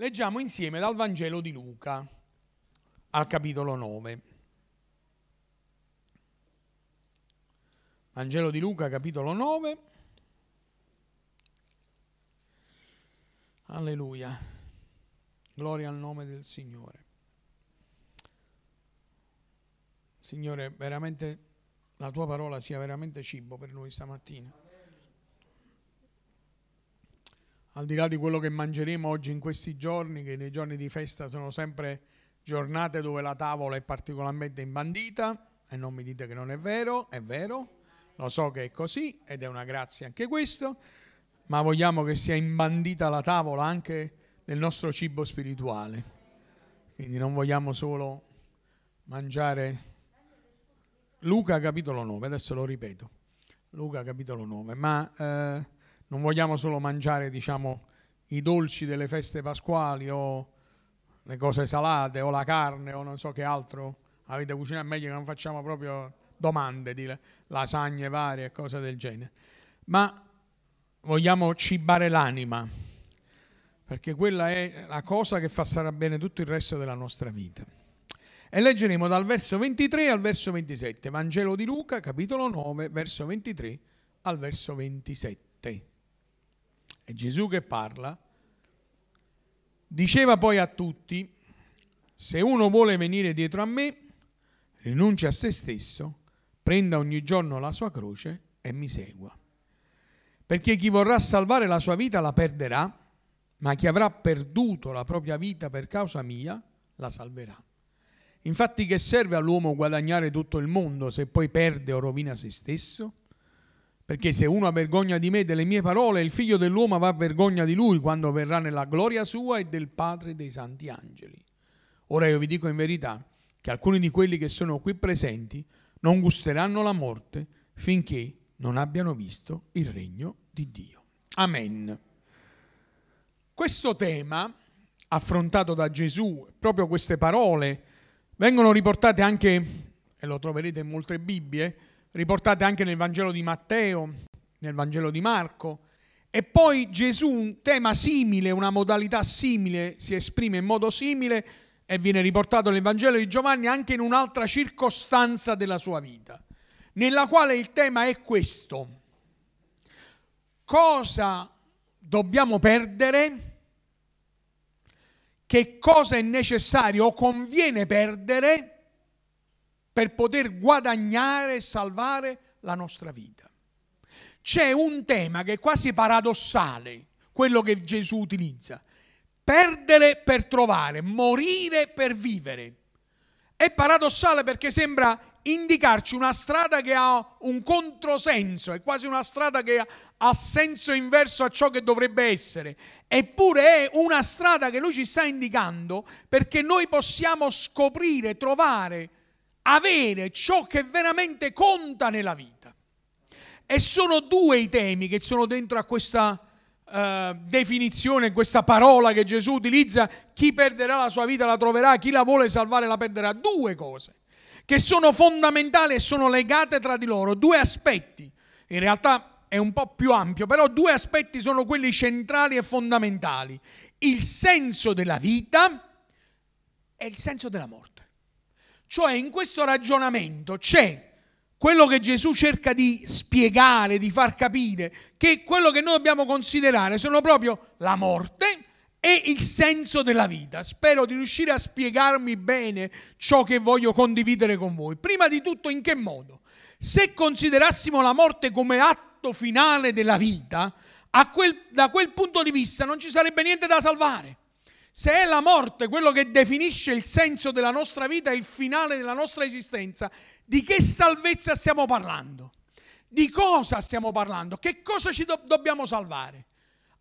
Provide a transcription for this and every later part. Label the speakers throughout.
Speaker 1: Leggiamo insieme dal Vangelo di Luca al capitolo 9. Vangelo di Luca, capitolo 9. Alleluia. Gloria al nome del Signore. Signore, veramente la tua parola sia veramente cibo per noi stamattina. Al di là di quello che mangeremo oggi in questi giorni, che nei giorni di festa sono sempre giornate dove la tavola è particolarmente imbandita, e non mi dite che non è vero, è vero, lo so che è così ed è una grazia anche questo, ma vogliamo che sia imbandita la tavola anche nel nostro cibo spirituale. Quindi non vogliamo solo mangiare Luca capitolo 9, adesso lo ripeto, Luca capitolo 9, ma eh, non vogliamo solo mangiare diciamo i dolci delle feste pasquali o le cose salate o la carne o non so che altro avete cucinato meglio che non facciamo proprio domande di lasagne varie e cose del genere, ma vogliamo cibare l'anima, perché quella è la cosa che fa stare bene tutto il resto della nostra vita. E leggeremo dal verso 23 al verso 27, Vangelo di Luca, capitolo 9, verso 23 al verso 27. È Gesù che parla. Diceva poi a tutti, se uno vuole venire dietro a me, rinuncia a se stesso, prenda ogni giorno la sua croce e mi segua. Perché chi vorrà salvare la sua vita la perderà, ma chi avrà perduto la propria vita per causa mia la salverà. Infatti che serve all'uomo guadagnare tutto il mondo se poi perde o rovina se stesso? Perché se uno ha vergogna di me e delle mie parole, il figlio dell'uomo avrà vergogna di lui quando verrà nella gloria sua e del Padre dei santi angeli. Ora io vi dico in verità che alcuni di quelli che sono qui presenti non gusteranno la morte finché non abbiano visto il regno di Dio. Amen. Questo tema affrontato da Gesù, proprio queste parole, vengono riportate anche, e lo troverete in molte Bibbie, riportate anche nel Vangelo di Matteo, nel Vangelo di Marco, e poi Gesù un tema simile, una modalità simile, si esprime in modo simile e viene riportato nel Vangelo di Giovanni anche in un'altra circostanza della sua vita, nella quale il tema è questo. Cosa dobbiamo perdere? Che cosa è necessario o conviene perdere per poter guadagnare e salvare la nostra vita? C'è un tema che è quasi paradossale, quello che Gesù utilizza perdere per trovare, morire per vivere. È paradossale perché sembra indicarci una strada che ha un controsenso, è quasi una strada che ha senso inverso a ciò che dovrebbe essere. Eppure è una strada che lui ci sta indicando perché noi possiamo scoprire, trovare, avere ciò che veramente conta nella vita. E sono due i temi che sono dentro a questa eh, definizione, questa parola che Gesù utilizza, chi perderà la sua vita la troverà, chi la vuole salvare la perderà. Due cose che sono fondamentali e sono legate tra di loro, due aspetti. In realtà è un po' più ampio, però due aspetti sono quelli centrali e fondamentali. Il senso della vita e il senso della morte. Cioè in questo ragionamento c'è quello che Gesù cerca di spiegare, di far capire, che quello che noi dobbiamo considerare sono proprio la morte e il senso della vita. Spero di riuscire a spiegarmi bene ciò che voglio condividere con voi. Prima di tutto, in che modo? Se considerassimo la morte come atto finale della vita, quel, da quel punto di vista non ci sarebbe niente da salvare. Se è la morte quello che definisce il senso della nostra vita, il finale della nostra esistenza, di che salvezza stiamo parlando? Di cosa stiamo parlando? Che cosa ci do- dobbiamo salvare?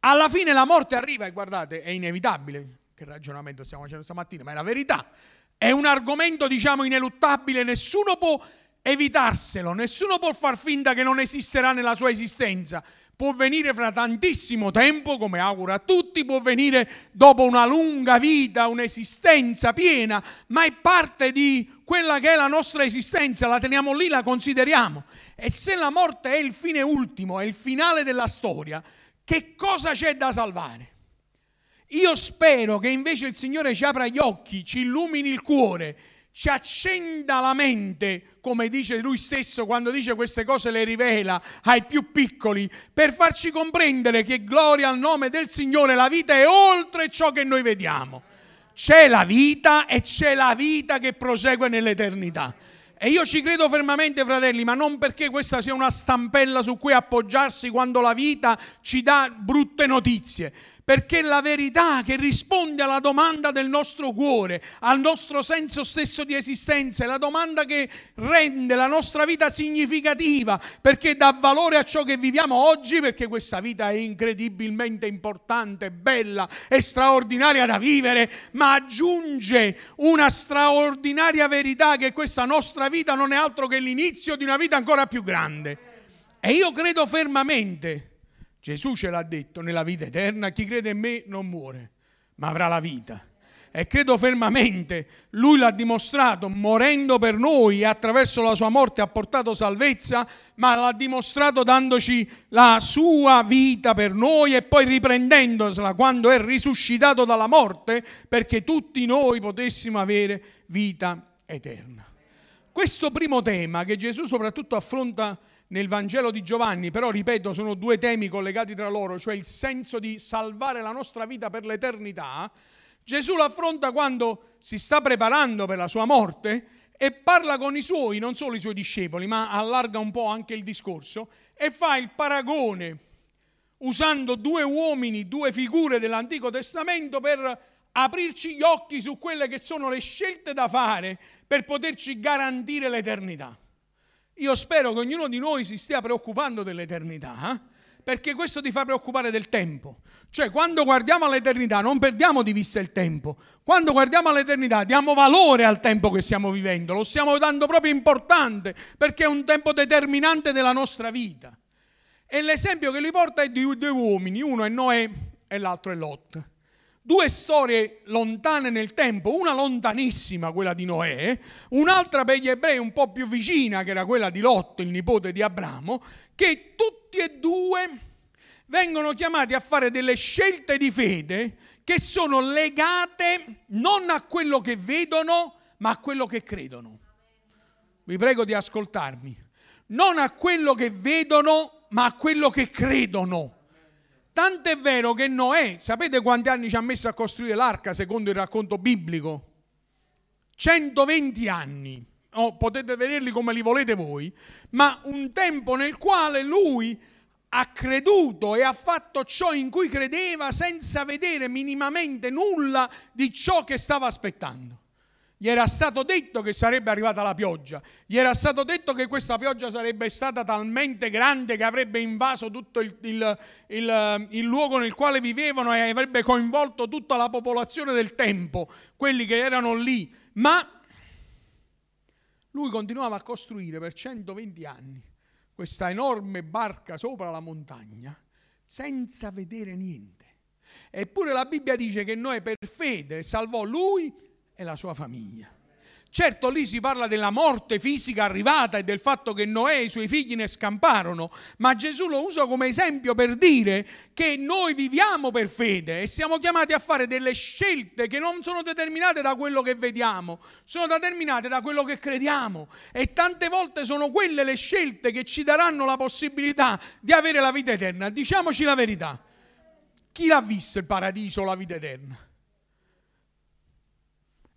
Speaker 1: Alla fine la morte arriva e guardate, è inevitabile. Che ragionamento stiamo facendo stamattina, ma è la verità. È un argomento, diciamo, ineluttabile, nessuno può evitarselo, nessuno può far finta che non esisterà nella sua esistenza può venire fra tantissimo tempo, come auguro a tutti, può venire dopo una lunga vita, un'esistenza piena, ma è parte di quella che è la nostra esistenza, la teniamo lì, la consideriamo. E se la morte è il fine ultimo, è il finale della storia, che cosa c'è da salvare? Io spero che invece il Signore ci apra gli occhi, ci illumini il cuore, ci accenda la mente, come dice lui stesso quando dice queste cose le rivela ai più piccoli, per farci comprendere che gloria al nome del Signore, la vita è oltre ciò che noi vediamo. C'è la vita e c'è la vita che prosegue nell'eternità. E io ci credo fermamente, fratelli, ma non perché questa sia una stampella su cui appoggiarsi quando la vita ci dà brutte notizie, perché la verità che risponde alla domanda del nostro cuore, al nostro senso stesso di esistenza, è la domanda che rende la nostra vita significativa, perché dà valore a ciò che viviamo oggi, perché questa vita è incredibilmente importante, bella e straordinaria da vivere, ma aggiunge una straordinaria verità che questa nostra vita non è altro che l'inizio di una vita ancora più grande. E io credo fermamente Gesù ce l'ha detto, nella vita eterna chi crede in me non muore, ma avrà la vita. E credo fermamente, lui l'ha dimostrato morendo per noi e attraverso la sua morte ha portato salvezza, ma l'ha dimostrato dandoci la sua vita per noi e poi riprendendosela quando è risuscitato dalla morte perché tutti noi potessimo avere vita eterna. Questo primo tema che Gesù soprattutto affronta nel Vangelo di Giovanni, però ripeto, sono due temi collegati tra loro, cioè il senso di salvare la nostra vita per l'eternità. Gesù l'affronta quando si sta preparando per la sua morte e parla con i suoi, non solo i suoi discepoli, ma allarga un po' anche il discorso e fa il paragone usando due uomini, due figure dell'Antico Testamento per aprirci gli occhi su quelle che sono le scelte da fare per poterci garantire l'eternità. Io spero che ognuno di noi si stia preoccupando dell'eternità, eh? perché questo ti fa preoccupare del tempo. Cioè, quando guardiamo all'eternità non perdiamo di vista il tempo. Quando guardiamo all'eternità diamo valore al tempo che stiamo vivendo, lo stiamo dando proprio importante, perché è un tempo determinante della nostra vita. E l'esempio che lui porta è di due uomini, uno è Noè e l'altro è Lot due storie lontane nel tempo, una lontanissima, quella di Noè, un'altra per gli ebrei un po' più vicina, che era quella di Lot, il nipote di Abramo, che tutti e due vengono chiamati a fare delle scelte di fede che sono legate non a quello che vedono, ma a quello che credono. Vi prego di ascoltarmi. Non a quello che vedono, ma a quello che credono. Tant'è vero che Noè, sapete quanti anni ci ha messo a costruire l'arca secondo il racconto biblico? 120 anni. Oh, potete vederli come li volete voi, ma un tempo nel quale lui ha creduto e ha fatto ciò in cui credeva senza vedere minimamente nulla di ciò che stava aspettando. Gli era stato detto che sarebbe arrivata la pioggia, gli era stato detto che questa pioggia sarebbe stata talmente grande che avrebbe invaso tutto il, il, il, il, luogo nel quale vivevano e avrebbe coinvolto tutta la popolazione del tempo, quelli che erano lì. Ma lui continuava a costruire per 120 anni questa enorme barca sopra la montagna senza vedere niente. Eppure la Bibbia dice che noi per fede salvò lui e la sua famiglia. Certo, lì si parla della morte fisica arrivata e del fatto che Noè e i suoi figli ne scamparono, ma Gesù lo usa come esempio per dire che noi viviamo per fede e siamo chiamati a fare delle scelte che non sono determinate da quello che vediamo, sono determinate da quello che crediamo e tante volte sono quelle le scelte che ci daranno la possibilità di avere la vita eterna. Diciamoci la verità, chi l'ha visto il paradiso o la vita eterna?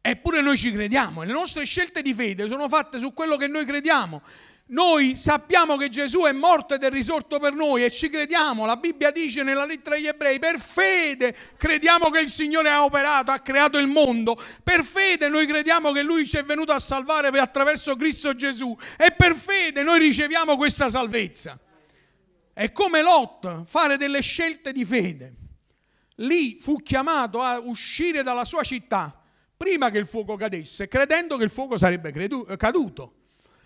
Speaker 1: Eppure noi ci crediamo e le nostre scelte di fede sono fatte su quello che noi crediamo. Noi sappiamo che Gesù è morto ed è risorto per noi e ci crediamo. La Bibbia dice nella lettera agli ebrei, per fede crediamo che il Signore ha operato, ha creato il mondo. Per fede noi crediamo che Lui ci è venuto a salvare attraverso Cristo Gesù. E per fede noi riceviamo questa salvezza. È come Lot fare delle scelte di fede. Lì fu chiamato a uscire dalla sua città prima che il fuoco cadesse, credendo che il fuoco sarebbe credu- caduto.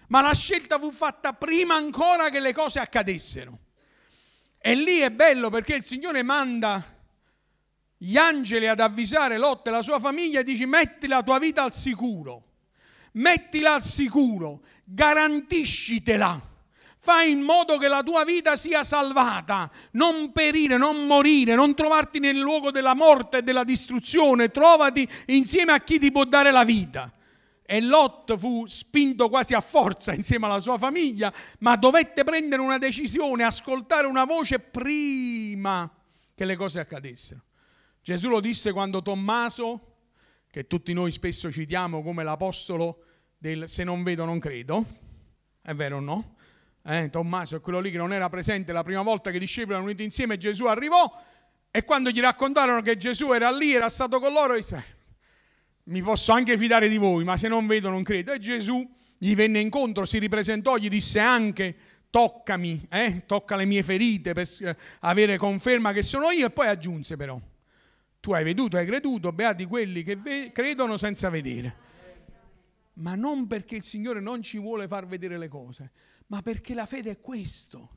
Speaker 1: Ma la scelta fu fatta prima ancora che le cose accadessero. E lì è bello perché il Signore manda gli angeli ad avvisare Lot e la sua famiglia e dice metti la tua vita al sicuro, mettila al sicuro, garantiscitela Fai in modo che la tua vita sia salvata, non perire, non morire, non trovarti nel luogo della morte e della distruzione, trovati insieme a chi ti può dare la vita. E Lot fu spinto quasi a forza insieme alla sua famiglia, ma dovette prendere una decisione, ascoltare una voce prima che le cose accadessero. Gesù lo disse quando Tommaso, che tutti noi spesso citiamo come l'apostolo del se non vedo non credo, è vero o no? Eh, Tommaso è quello lì che non era presente la prima volta che i discepoli erano uniti insieme Gesù arrivò e quando gli raccontarono che Gesù era lì, era stato con loro, disse, mi posso anche fidare di voi, ma se non vedo non credo. E Gesù gli venne incontro, si ripresentò, gli disse anche toccami, eh? tocca le mie ferite per eh, avere conferma che sono io e poi aggiunse però, tu hai veduto, hai creduto, beati quelli che ve- credono senza vedere. Ma non perché il Signore non ci vuole far vedere le cose, ma perché la fede è questo.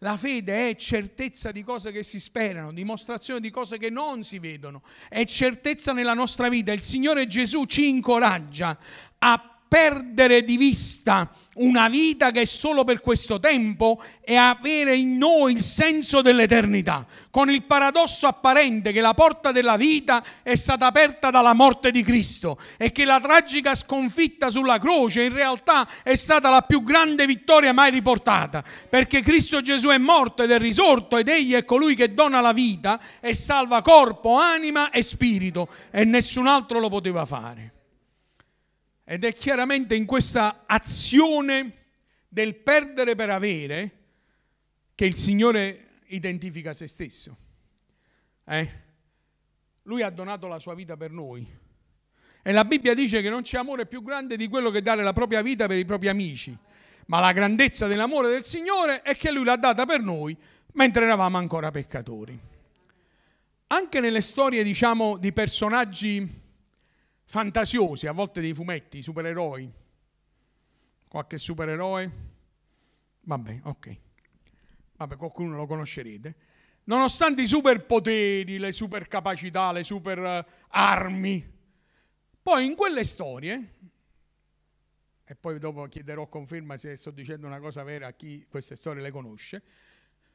Speaker 1: La fede è certezza di cose che si sperano, dimostrazione di cose che non si vedono, è certezza nella nostra vita. Il Signore Gesù ci incoraggia a perdere di vista una vita che è solo per questo tempo e avere in noi il senso dell'eternità, con il paradosso apparente che la porta della vita è stata aperta dalla morte di Cristo e che la tragica sconfitta sulla croce in realtà è stata la più grande vittoria mai riportata, perché Cristo Gesù è morto ed è risorto ed egli è colui che dona la vita e salva corpo, anima e spirito e nessun altro lo poteva fare. Ed è chiaramente in questa azione del perdere per avere che il Signore identifica se stesso. Eh? Lui ha donato la sua vita per noi. E la Bibbia dice che non c'è amore più grande di quello che dare la propria vita per i propri amici. Ma la grandezza dell'amore del Signore è che Lui l'ha data per noi mentre eravamo ancora peccatori. Anche nelle storie, diciamo, di personaggi fantasiosi, a volte dei fumetti, supereroi. Qualche supereroe? Vabbè, ok. Vabbè, qualcuno lo conoscerete. Nonostante i superpoteri, le supercapacità, le super eh, armi, poi in quelle storie, e poi dopo chiederò conferma se sto dicendo una cosa vera a chi queste storie le conosce,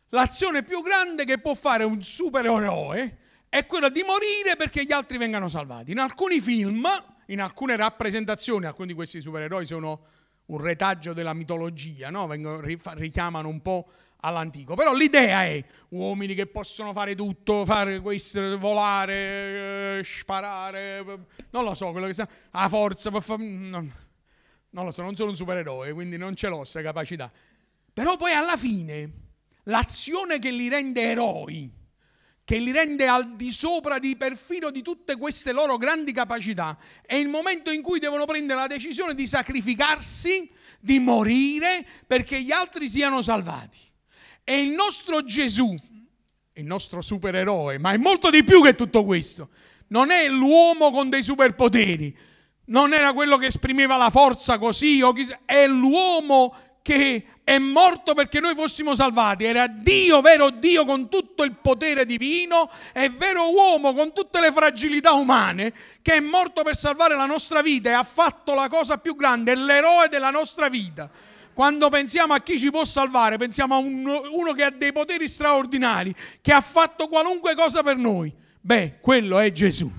Speaker 1: l'azione più grande che può fare un supereroe è quella di morire perché gli altri vengano salvati. In alcuni film, in alcune rappresentazioni, alcuni di questi supereroi sono un retaggio della mitologia, no? Vengono, richiamano un po' all'antico. Però l'idea è uomini che possono fare tutto, fare questo, volare, eh, sparare, non lo so, quello che sa, a forza, non, non lo so, non sono un supereroe, quindi non ce l'ho questa capacità. Però poi alla fine l'azione che li rende eroi che li rende al di sopra di perfino di tutte queste loro grandi capacità. È il momento in cui devono prendere la decisione di sacrificarsi, di morire perché gli altri siano salvati. E il nostro Gesù, il nostro supereroe, ma è molto di più che tutto questo. Non è l'uomo con dei superpoteri, non era quello che esprimeva la forza così, è l'uomo che è morto perché noi fossimo salvati, era Dio, vero Dio con tutto il potere divino e vero uomo con tutte le fragilità umane, che è morto per salvare la nostra vita e ha fatto la cosa più grande, è l'eroe della nostra vita. Quando pensiamo a chi ci può salvare, pensiamo a uno, uno che ha dei poteri straordinari, che ha fatto qualunque cosa per noi. Beh, quello è Gesù,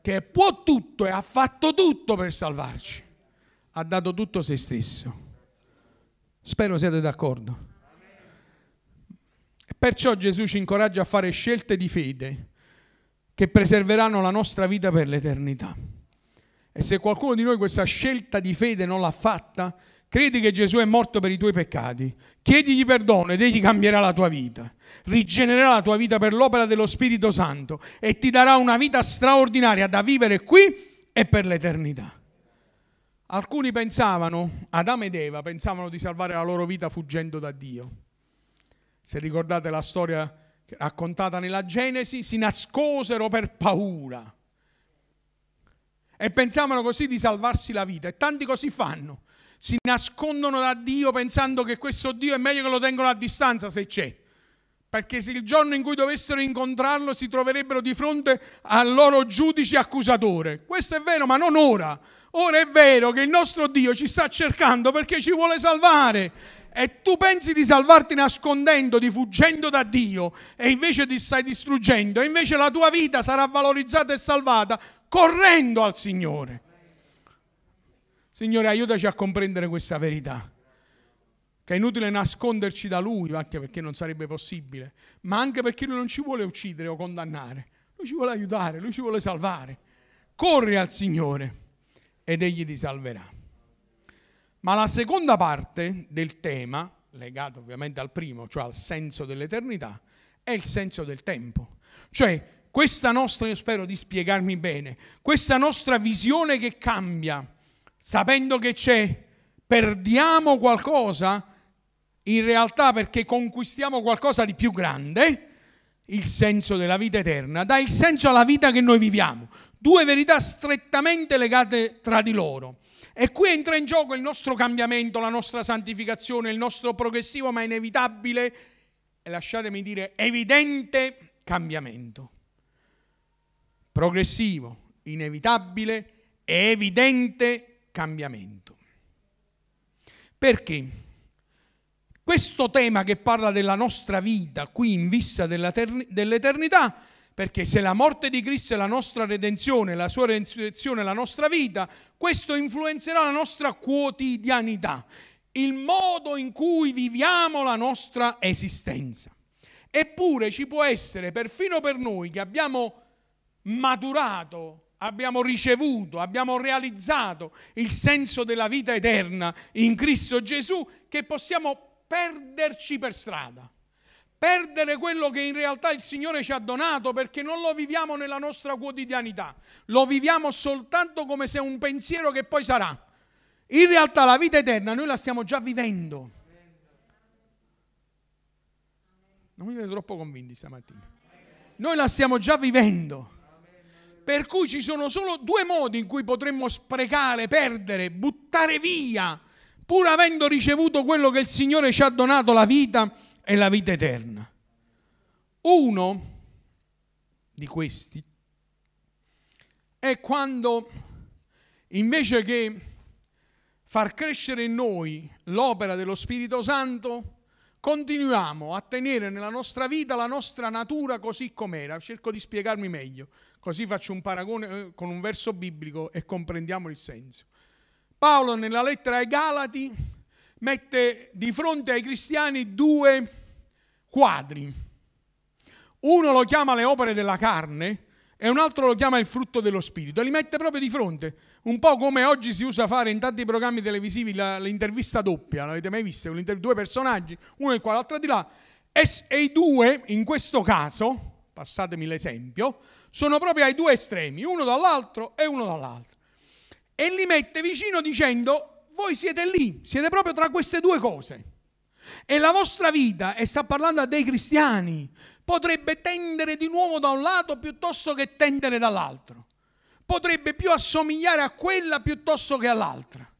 Speaker 1: che può tutto e ha fatto tutto per salvarci. Ha dato tutto se stesso. Spero siate d'accordo. Perciò Gesù ci incoraggia a fare scelte di fede che preserveranno la nostra vita per l'eternità. E se qualcuno di noi questa scelta di fede non l'ha fatta, credi che Gesù è morto per i tuoi peccati, chiedigli perdono ed egli cambierà la tua vita, rigenererà la tua vita per l'opera dello Spirito Santo e ti darà una vita straordinaria da vivere qui e per l'eternità. Alcuni pensavano, Adamo ed Eva pensavano di salvare la loro vita fuggendo da Dio. Se ricordate la storia raccontata nella Genesi, si nascosero per paura e pensavano così di salvarsi la vita e tanti così fanno. Si nascondono da Dio pensando che questo Dio è meglio che lo tengono a distanza se c'è. Perché se il giorno in cui dovessero incontrarlo si troverebbero di fronte al loro giudice accusatore. Questo è vero, ma non ora. Ora è vero che il nostro Dio ci sta cercando perché ci vuole salvare. E tu pensi di salvarti nascondendoti, fuggendo da Dio, e invece ti stai distruggendo, e invece la tua vita sarà valorizzata e salvata correndo al Signore. Signore, aiutaci a comprendere questa verità che è inutile nasconderci da lui, anche perché non sarebbe possibile, ma anche perché lui non ci vuole uccidere o condannare, lui ci vuole aiutare, lui ci vuole salvare. Corri al Signore ed egli ti salverà. Ma la seconda parte del tema, legato ovviamente al primo, cioè al senso dell'eternità, è il senso del tempo. Cioè questa nostra, io spero di spiegarmi bene, questa nostra visione che cambia, sapendo che c'è, perdiamo qualcosa, in realtà perché conquistiamo qualcosa di più grande, il senso della vita eterna, dà il senso alla vita che noi viviamo. Due verità strettamente legate tra di loro. E qui entra in gioco il nostro cambiamento, la nostra santificazione, il nostro progressivo ma inevitabile, e lasciatemi dire, evidente cambiamento. Progressivo, inevitabile e evidente cambiamento. Perché? Questo tema che parla della nostra vita qui in vista dell'eternità, perché se la morte di Cristo è la nostra redenzione, la sua redenzione è la nostra vita, questo influenzerà la nostra quotidianità, il modo in cui viviamo la nostra esistenza. Eppure ci può essere, perfino per noi che abbiamo maturato, abbiamo ricevuto, abbiamo realizzato il senso della vita eterna in Cristo Gesù, che possiamo perderci per strada, perdere quello che in realtà il Signore ci ha donato perché non lo viviamo nella nostra quotidianità, lo viviamo soltanto come se un pensiero che poi sarà. In realtà la vita eterna noi la stiamo già vivendo. Non mi vedo troppo convinti stamattina. Noi la stiamo già vivendo. Per cui ci sono solo due modi in cui potremmo sprecare, perdere, buttare via pur avendo ricevuto quello che il Signore ci ha donato, la vita e la vita eterna. Uno di questi è quando invece che far crescere in noi l'opera dello Spirito Santo, continuiamo a tenere nella nostra vita la nostra natura così com'era. Cerco di spiegarmi meglio, così faccio un paragone eh, con un verso biblico e comprendiamo il senso. Paolo nella lettera ai Galati mette di fronte ai cristiani due quadri. Uno lo chiama le opere della carne e un altro lo chiama il frutto dello spirito. Li mette proprio di fronte, un po' come oggi si usa fare in tanti programmi televisivi la, l'intervista doppia. L'avete mai vista? Due personaggi, uno di qua, l'altro di là. E, e i due, in questo caso, passatemi l'esempio, sono proprio ai due estremi, uno dall'altro e uno dall'altro e li mette vicino dicendo voi siete lì, siete proprio tra queste due cose. E la vostra vita, e sta parlando a dei cristiani, potrebbe tendere di nuovo da un lato piuttosto che tendere dall'altro. Potrebbe più assomigliare a quella piuttosto che all'altra.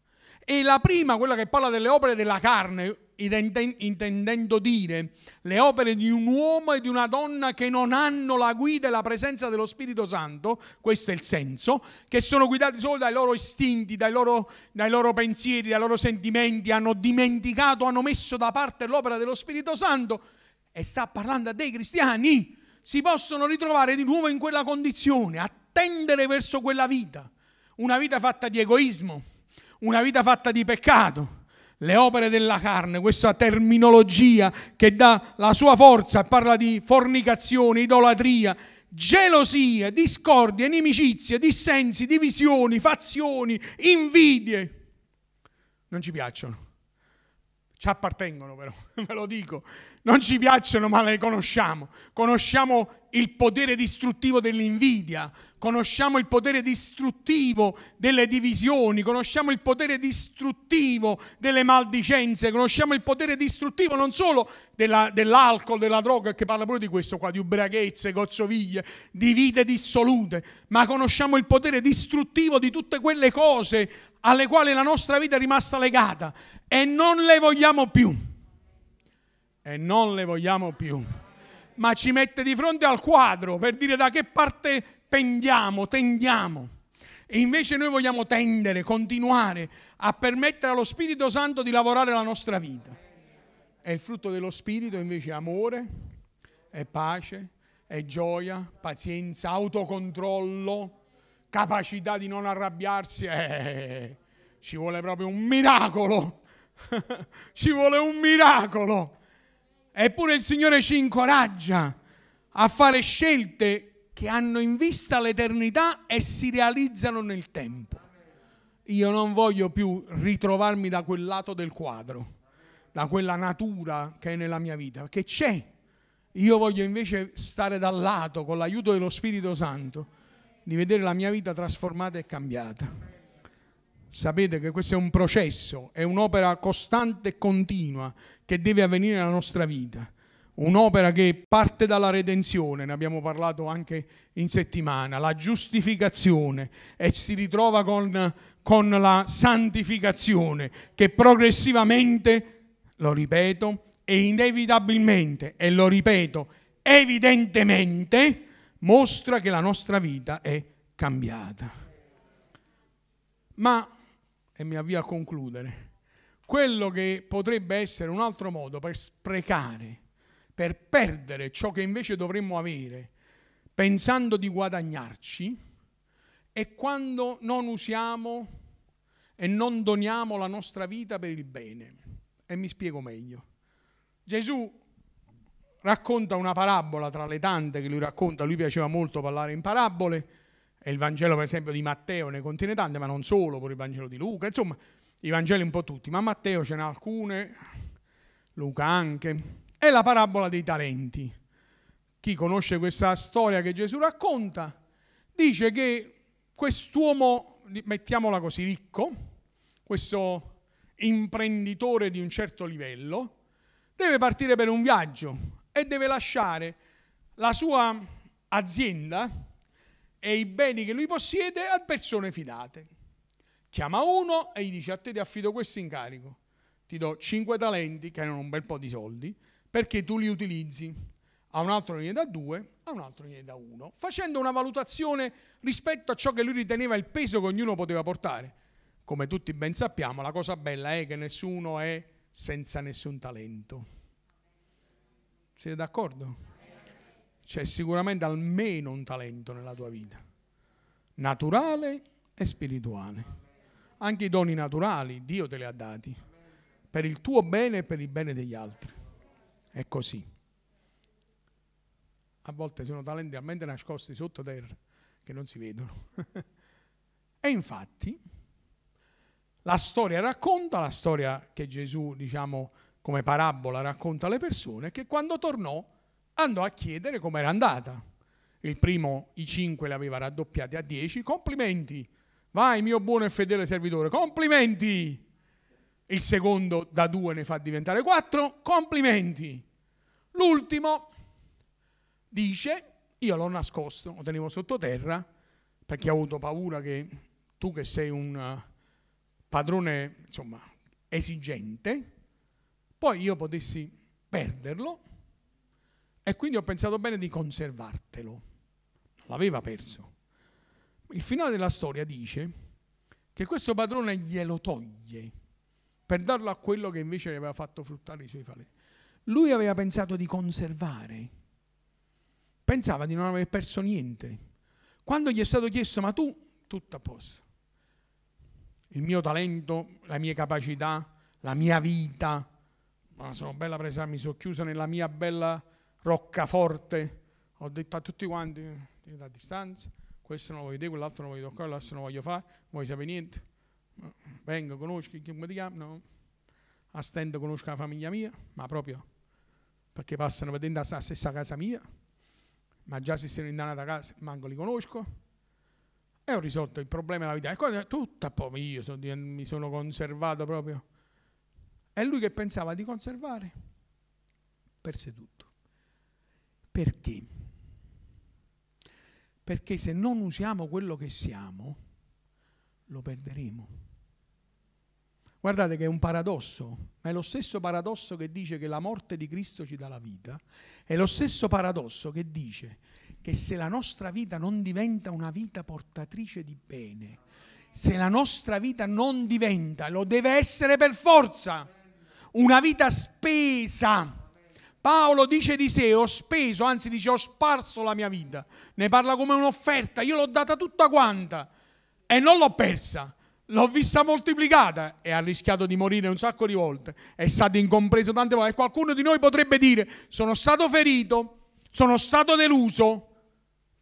Speaker 1: E la prima, quella che parla delle opere della carne, intendendo dire le opere di un uomo e di una donna che non hanno la guida e la presenza dello Spirito Santo, questo è il senso, che sono guidati solo dai loro istinti, dai loro, dai loro pensieri, dai loro sentimenti, hanno dimenticato, hanno messo da parte l'opera dello Spirito Santo e sta parlando a dei cristiani, si possono ritrovare di nuovo in quella condizione, a tendere verso quella vita, una vita fatta di egoismo, una vita fatta di peccato le opere della carne, questa terminologia che dà la sua forza, parla di fornicazione, idolatria, gelosia, discordia, inimicizia, dissensi, divisioni, fazioni, invidie. Non ci piacciono. Ci appartengono però, ve lo dico. Non ci piacciono ma le conosciamo. Conosciamo il potere distruttivo dell'invidia, conosciamo il potere distruttivo delle divisioni, conosciamo il potere distruttivo delle maldicenze, conosciamo il potere distruttivo non solo della, dell'alcol, della droga, che parla pure di questo qua, di ubriachezze, gozzoviglie, di vite dissolute, ma conosciamo il potere distruttivo di tutte quelle cose alle quali la nostra vita è rimasta legata e non le vogliamo più. E non le vogliamo più ma ci mette di fronte al quadro per dire da che parte pendiamo, tendiamo. E invece noi vogliamo tendere, continuare a permettere allo Spirito Santo di lavorare la nostra vita. E il frutto dello Spirito invece è amore, è pace, è gioia, pazienza, autocontrollo, capacità di non arrabbiarsi. Eh, ci vuole proprio un miracolo. ci vuole un miracolo. Eppure il Signore ci incoraggia a fare scelte che hanno in vista l'eternità e si realizzano nel tempo. Io non voglio più ritrovarmi da quel lato del quadro, da quella natura che è nella mia vita, perché c'è. Io voglio invece stare dal lato, con l'aiuto dello Spirito Santo, di vedere la mia vita trasformata e cambiata. Sapete che questo è un processo, è un'opera costante e continua che deve avvenire nella nostra vita un'opera che parte dalla redenzione, ne abbiamo parlato anche in settimana, la giustificazione e si ritrova con, con la santificazione che progressivamente, lo ripeto, e inevitabilmente, e lo ripeto, evidentemente, mostra che la nostra vita è cambiata. Ma, e mi avvio a concludere, quello che potrebbe essere un altro modo per sprecare per perdere ciò che invece dovremmo avere, pensando di guadagnarci, è quando non usiamo e non doniamo la nostra vita per il bene. E mi spiego meglio. Gesù racconta una parabola tra le tante che lui racconta, lui piaceva molto parlare in parabole, e il Vangelo per esempio di Matteo ne contiene tante, ma non solo, pure il Vangelo di Luca, insomma i Vangeli un po' tutti, ma Matteo ce n'è alcune, Luca anche. È la parabola dei talenti. Chi conosce questa storia che Gesù racconta dice che quest'uomo, mettiamola così, ricco, questo imprenditore di un certo livello, deve partire per un viaggio e deve lasciare la sua azienda e i beni che lui possiede a persone fidate. Chiama uno e gli dice a te ti affido questo incarico, ti do cinque talenti, che erano un bel po' di soldi, perché tu li utilizzi. A un altro ne da due, a un altro ne da uno, facendo una valutazione rispetto a ciò che lui riteneva il peso che ognuno poteva portare. Come tutti ben sappiamo, la cosa bella è che nessuno è senza nessun talento. Siete d'accordo? C'è sicuramente almeno un talento nella tua vita, naturale e spirituale. Anche i doni naturali Dio te li ha dati, per il tuo bene e per il bene degli altri. È così. A volte sono talenti talmente nascosti sottoterra che non si vedono. e infatti la storia racconta, la storia che Gesù, diciamo, come parabola racconta alle persone, che quando tornò andò a chiedere com'era andata. Il primo i cinque li aveva raddoppiati a dieci, complimenti, vai mio buono e fedele servitore, complimenti. Il secondo da due ne fa diventare quattro, complimenti. L'ultimo dice, io l'ho nascosto, lo tenevo sottoterra, perché ho avuto paura che tu che sei un eh, padrone, insomma, esigente, poi io potessi perderlo e quindi ho pensato bene di conservartelo. Non l'aveva perso. Il finale della storia dice che questo padrone glielo toglie per darlo a quello che invece gli aveva fatto fruttare i suoi faleni lui aveva pensato di conservare, pensava di non aver perso niente. Quando gli è stato chiesto, ma tu, tutto a posto, il mio talento, le mie capacità, la mia vita, ma sono bella presa, mi sono chiusa nella mia bella roccaforte, ho detto a tutti quanti, da distanza, questo non lo voglio dire, quell'altro non lo voglio toccare, l'altro non lo voglio fare, non voglio sapere niente. Vengo, conosci chi mi chiama? No. A stento conosco la famiglia mia, ma proprio perché passano vedendo la stessa casa mia, ma già se sono in una casa manco li conosco. E ho risolto il problema della vita. E quando tutta poi io sono, mi sono conservato proprio. È lui che pensava di conservare, perse tutto. Perché? Perché se non usiamo quello che siamo, lo perderemo. Guardate che è un paradosso, ma è lo stesso paradosso che dice che la morte di Cristo ci dà la vita, è lo stesso paradosso che dice che se la nostra vita non diventa una vita portatrice di bene, se la nostra vita non diventa, lo deve essere per forza, una vita spesa. Paolo dice di sé, ho speso, anzi dice ho sparso la mia vita, ne parla come un'offerta, io l'ho data tutta quanta e non l'ho persa l'ho vista moltiplicata e ha rischiato di morire un sacco di volte, è stato incompreso tante volte. E qualcuno di noi potrebbe dire: Sono stato ferito, sono stato deluso.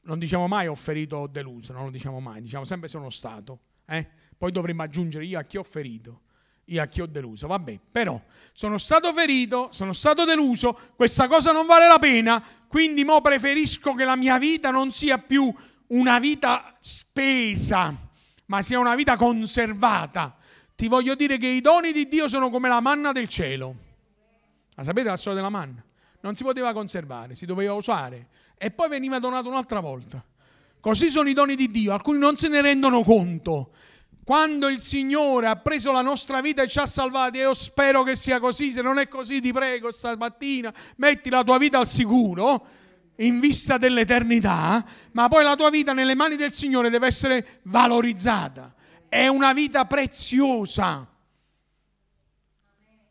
Speaker 1: Non diciamo mai ho ferito o deluso, non lo diciamo mai, diciamo sempre sono stato. Eh? Poi dovremmo aggiungere io a chi ho ferito, io a chi ho deluso. Vabbè, però sono stato ferito, sono stato deluso, questa cosa non vale la pena, quindi mo preferisco che la mia vita non sia più una vita spesa ma sia una vita conservata. Ti voglio dire che i doni di Dio sono come la manna del cielo. La sapete la storia della manna? Non si poteva conservare, si doveva usare e poi veniva donato un'altra volta. Così sono i doni di Dio, alcuni non se ne rendono conto. Quando il Signore ha preso la nostra vita e ci ha salvati, io spero che sia così, se non è così ti prego stamattina, metti la tua vita al sicuro in vista dell'eternità, ma poi la tua vita nelle mani del Signore deve essere valorizzata. È una vita preziosa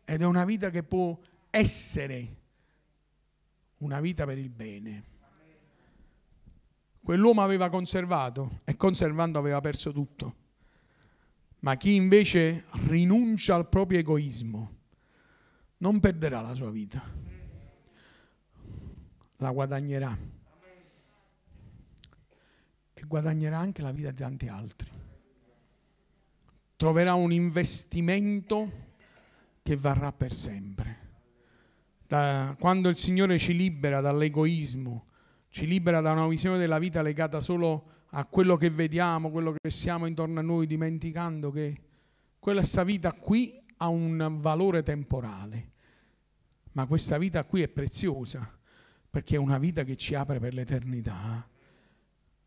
Speaker 1: ed è una vita che può essere una vita per il bene. Quell'uomo aveva conservato e conservando aveva perso tutto. Ma chi invece rinuncia al proprio egoismo non perderà la sua vita la guadagnerà. E guadagnerà anche la vita di tanti altri. Troverà un investimento che varrà per sempre. Da, quando il Signore ci libera dall'egoismo, ci libera da una visione della vita legata solo a quello che vediamo, quello che siamo intorno a noi, dimenticando che questa vita qui ha un valore temporale, ma questa vita qui è preziosa perché è una vita che ci apre per l'eternità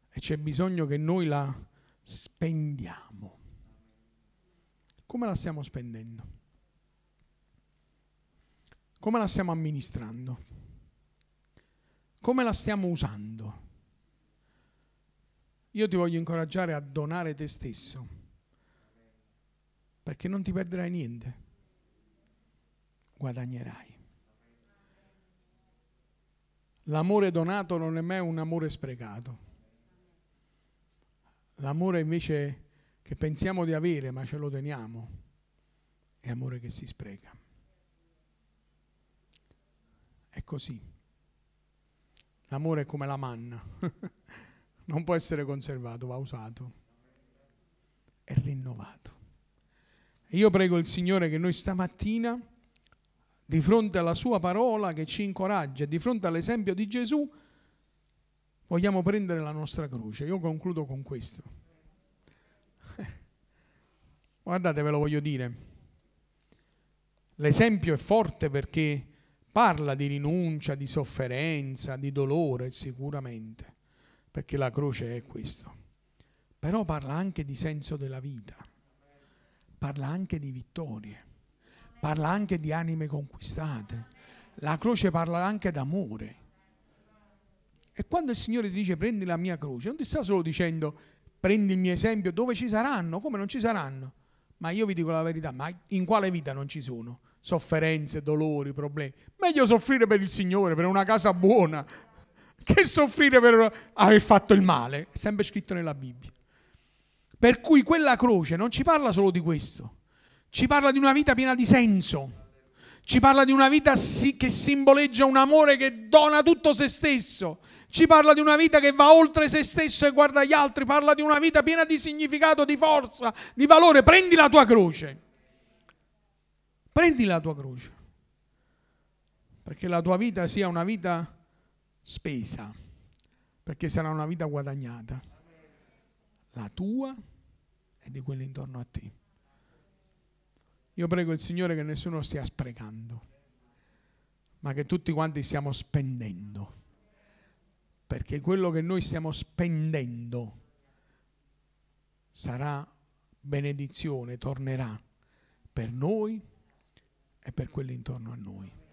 Speaker 1: e c'è bisogno che noi la spendiamo. Come la stiamo spendendo? Come la stiamo amministrando? Come la stiamo usando? Io ti voglio incoraggiare a donare te stesso, perché non ti perderai niente, guadagnerai. L'amore donato non è mai un amore sprecato. L'amore invece che pensiamo di avere ma ce lo teniamo è amore che si spreca. È così. L'amore è come la manna, non può essere conservato, va usato, è rinnovato. io prego il Signore che noi stamattina di fronte alla sua parola che ci incoraggia, di fronte all'esempio di Gesù, vogliamo prendere la nostra croce. Io concludo con questo. Guardate, ve lo voglio dire. L'esempio è forte perché parla di rinuncia, di sofferenza, di dolore sicuramente, perché la croce è questo. Però parla anche di senso della vita, parla anche di vittorie parla anche di anime conquistate. La croce parla anche d'amore. E quando il Signore ti dice prendi la mia croce, non ti sta solo dicendo prendi il mio esempio dove ci saranno, come non ci saranno. Ma io vi dico la verità, ma in quale vita non ci sono? Sofferenze, dolori, problemi. Meglio soffrire per il Signore, per una casa buona, che soffrire per aver fatto il male. È sempre scritto nella Bibbia. Per cui quella croce non ci parla solo di questo ci parla di una vita piena di senso, ci parla di una vita che simboleggia un amore che dona tutto se stesso, ci parla di una vita che va oltre se stesso e guarda gli altri, parla di una vita piena di significato, di forza, di valore. Prendi la tua croce, prendi la tua croce, perché la tua vita sia una vita spesa, perché sarà una vita guadagnata, la tua e di quelli intorno a te. Io prego il Signore che nessuno stia sprecando, ma che tutti quanti stiamo spendendo. Perché quello che noi stiamo spendendo sarà benedizione, tornerà per noi e per quelli intorno a noi.